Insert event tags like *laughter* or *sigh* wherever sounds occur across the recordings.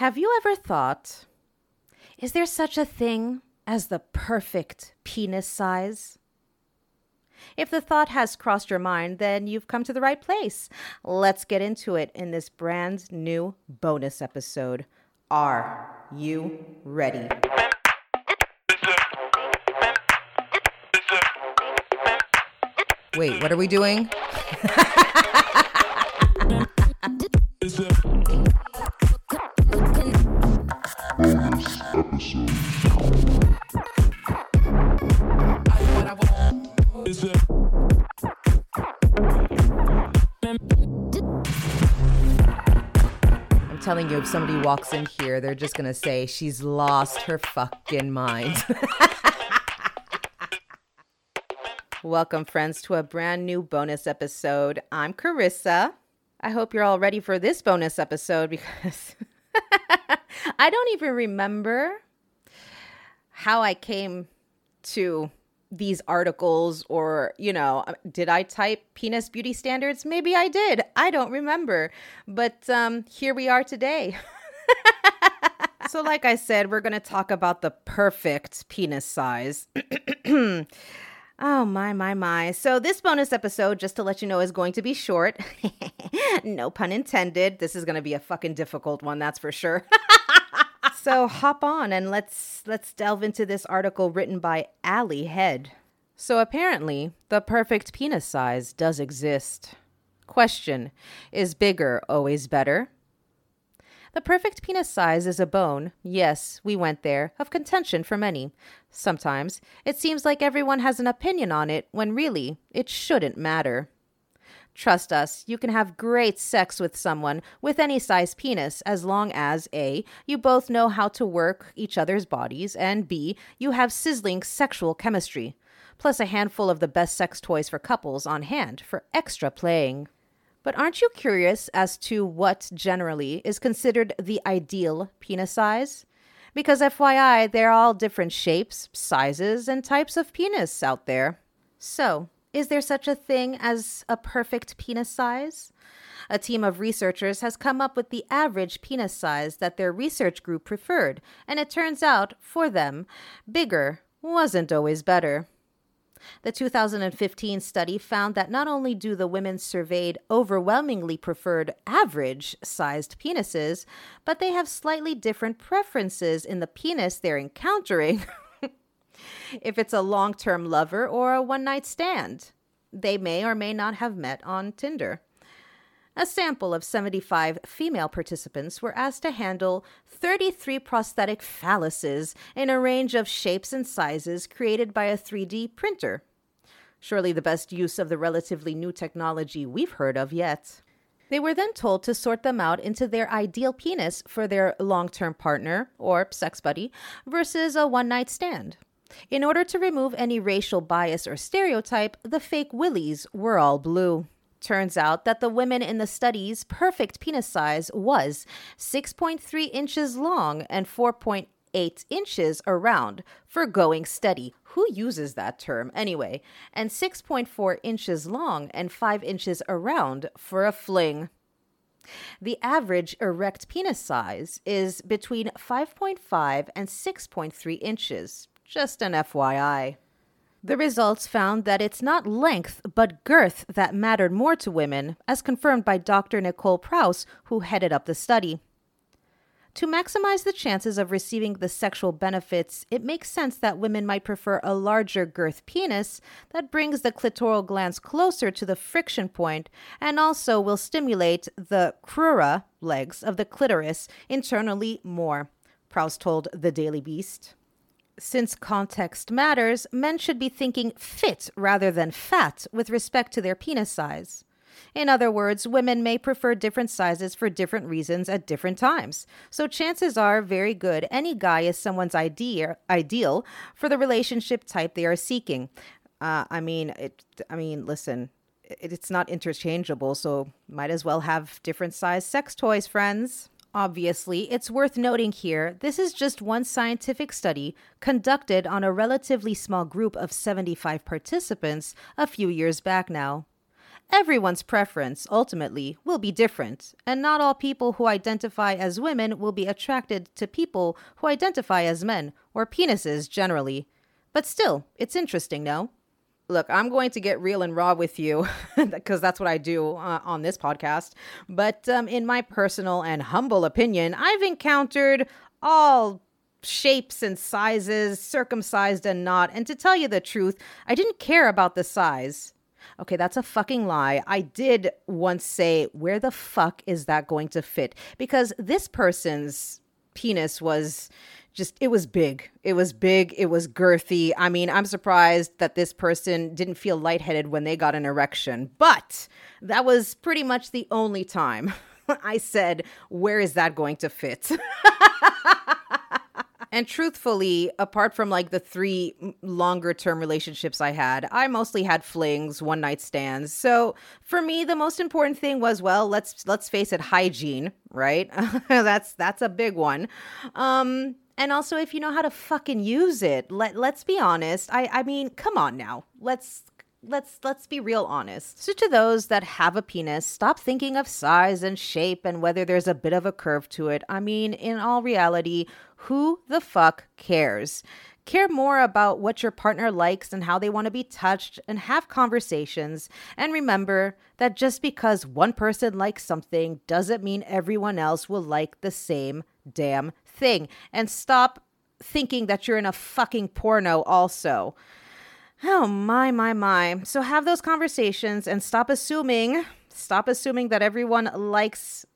Have you ever thought, is there such a thing as the perfect penis size? If the thought has crossed your mind, then you've come to the right place. Let's get into it in this brand new bonus episode. Are you ready? Wait, what are we doing? *laughs* *laughs* I'm telling you, if somebody walks in here, they're just gonna say she's lost her fucking mind. *laughs* Welcome, friends, to a brand new bonus episode. I'm Carissa. I hope you're all ready for this bonus episode because *laughs* I don't even remember how I came to these articles or, you know, did I type penis beauty standards? Maybe I did. I don't remember. But um, here we are today. *laughs* so, like I said, we're going to talk about the perfect penis size. *clears throat* Oh, my, my, my. So, this bonus episode, just to let you know, is going to be short. *laughs* no pun intended. This is going to be a fucking difficult one, that's for sure. *laughs* so, hop on and let's let's delve into this article written by Ally Head. So, apparently, the perfect penis size does exist. Question Is bigger always better? The perfect penis size is a bone, yes, we went there, of contention for many. Sometimes it seems like everyone has an opinion on it when really it shouldn't matter. Trust us, you can have great sex with someone with any size penis as long as A, you both know how to work each other's bodies, and B, you have sizzling sexual chemistry, plus a handful of the best sex toys for couples on hand for extra playing. But aren't you curious as to what generally is considered the ideal penis size? Because, FYI, they're all different shapes, sizes, and types of penis out there. So, is there such a thing as a perfect penis size? A team of researchers has come up with the average penis size that their research group preferred, and it turns out, for them, bigger wasn't always better. The 2015 study found that not only do the women surveyed overwhelmingly preferred average sized penises, but they have slightly different preferences in the penis they're encountering. *laughs* if it's a long term lover or a one night stand, they may or may not have met on Tinder. A sample of 75 female participants were asked to handle 33 prosthetic phalluses in a range of shapes and sizes created by a 3D printer. Surely the best use of the relatively new technology we've heard of yet. They were then told to sort them out into their ideal penis for their long term partner or sex buddy versus a one night stand. In order to remove any racial bias or stereotype, the fake willies were all blue. Turns out that the women in the study's perfect penis size was 6.3 inches long and 4.8 inches around for going steady. Who uses that term anyway? And 6.4 inches long and 5 inches around for a fling. The average erect penis size is between 5.5 and 6.3 inches. Just an FYI. The results found that it's not length, but girth that mattered more to women, as confirmed by Dr. Nicole Prause, who headed up the study. To maximize the chances of receiving the sexual benefits, it makes sense that women might prefer a larger girth penis that brings the clitoral glands closer to the friction point and also will stimulate the crura legs of the clitoris internally more, Prause told the Daily Beast. Since context matters, men should be thinking fit rather than fat with respect to their penis size. In other words, women may prefer different sizes for different reasons at different times. So chances are very good any guy is someone's idea, ideal for the relationship type they are seeking. Uh, I mean, it, I mean, listen, it, it's not interchangeable, so might as well have different size sex toys, friends. Obviously, it's worth noting here this is just one scientific study conducted on a relatively small group of 75 participants a few years back now. Everyone's preference, ultimately, will be different, and not all people who identify as women will be attracted to people who identify as men, or penises generally. But still, it's interesting, no? Look, I'm going to get real and raw with you *laughs* because that's what I do uh, on this podcast. But um, in my personal and humble opinion, I've encountered all shapes and sizes, circumcised and not. And to tell you the truth, I didn't care about the size. Okay, that's a fucking lie. I did once say, where the fuck is that going to fit? Because this person's penis was just, it was big. It was big. It was girthy. I mean, I'm surprised that this person didn't feel lightheaded when they got an erection, but that was pretty much the only time *laughs* I said, where is that going to fit? *laughs* And truthfully, apart from like the three longer term relationships I had, I mostly had flings, one night stands. So for me, the most important thing was, well, let's let's face it, hygiene, right? *laughs* that's that's a big one. Um, and also if you know how to fucking use it. Let let's be honest. I I mean, come on now. Let's let's let's be real honest. So to those that have a penis, stop thinking of size and shape and whether there's a bit of a curve to it. I mean, in all reality, who the fuck cares? Care more about what your partner likes and how they want to be touched and have conversations. And remember that just because one person likes something doesn't mean everyone else will like the same damn thing. And stop thinking that you're in a fucking porno also. Oh my my my. So have those conversations and stop assuming stop assuming that everyone likes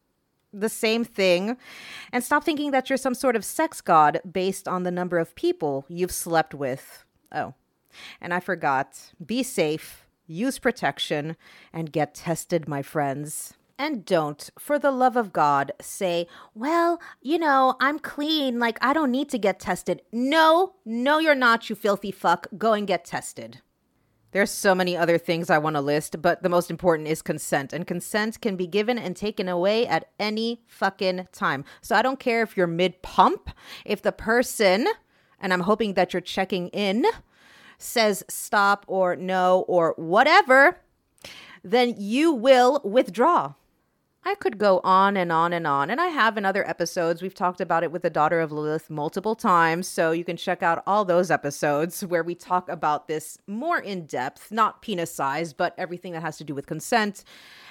the same thing and stop thinking that you're some sort of sex god based on the number of people you've slept with. Oh. And I forgot. Be safe, use protection, and get tested, my friends. And don't, for the love of God, say, well, you know, I'm clean. Like, I don't need to get tested. No, no, you're not, you filthy fuck. Go and get tested. There's so many other things I want to list, but the most important is consent. And consent can be given and taken away at any fucking time. So I don't care if you're mid pump, if the person, and I'm hoping that you're checking in, says stop or no or whatever, then you will withdraw. I could go on and on and on, and I have in other episodes. We've talked about it with the daughter of Lilith multiple times, so you can check out all those episodes where we talk about this more in depth, not penis size, but everything that has to do with consent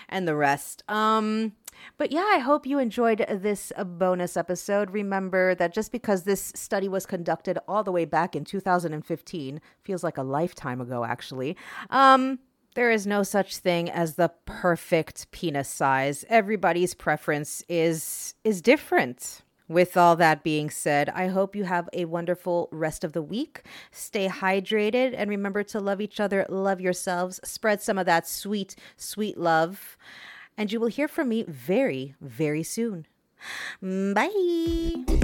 and the rest. Um, but yeah, I hope you enjoyed this bonus episode. Remember that just because this study was conducted all the way back in 2015, feels like a lifetime ago, actually. Um, there is no such thing as the perfect penis size. Everybody's preference is is different. With all that being said, I hope you have a wonderful rest of the week. Stay hydrated and remember to love each other, love yourselves, spread some of that sweet, sweet love. And you will hear from me very, very soon. Bye.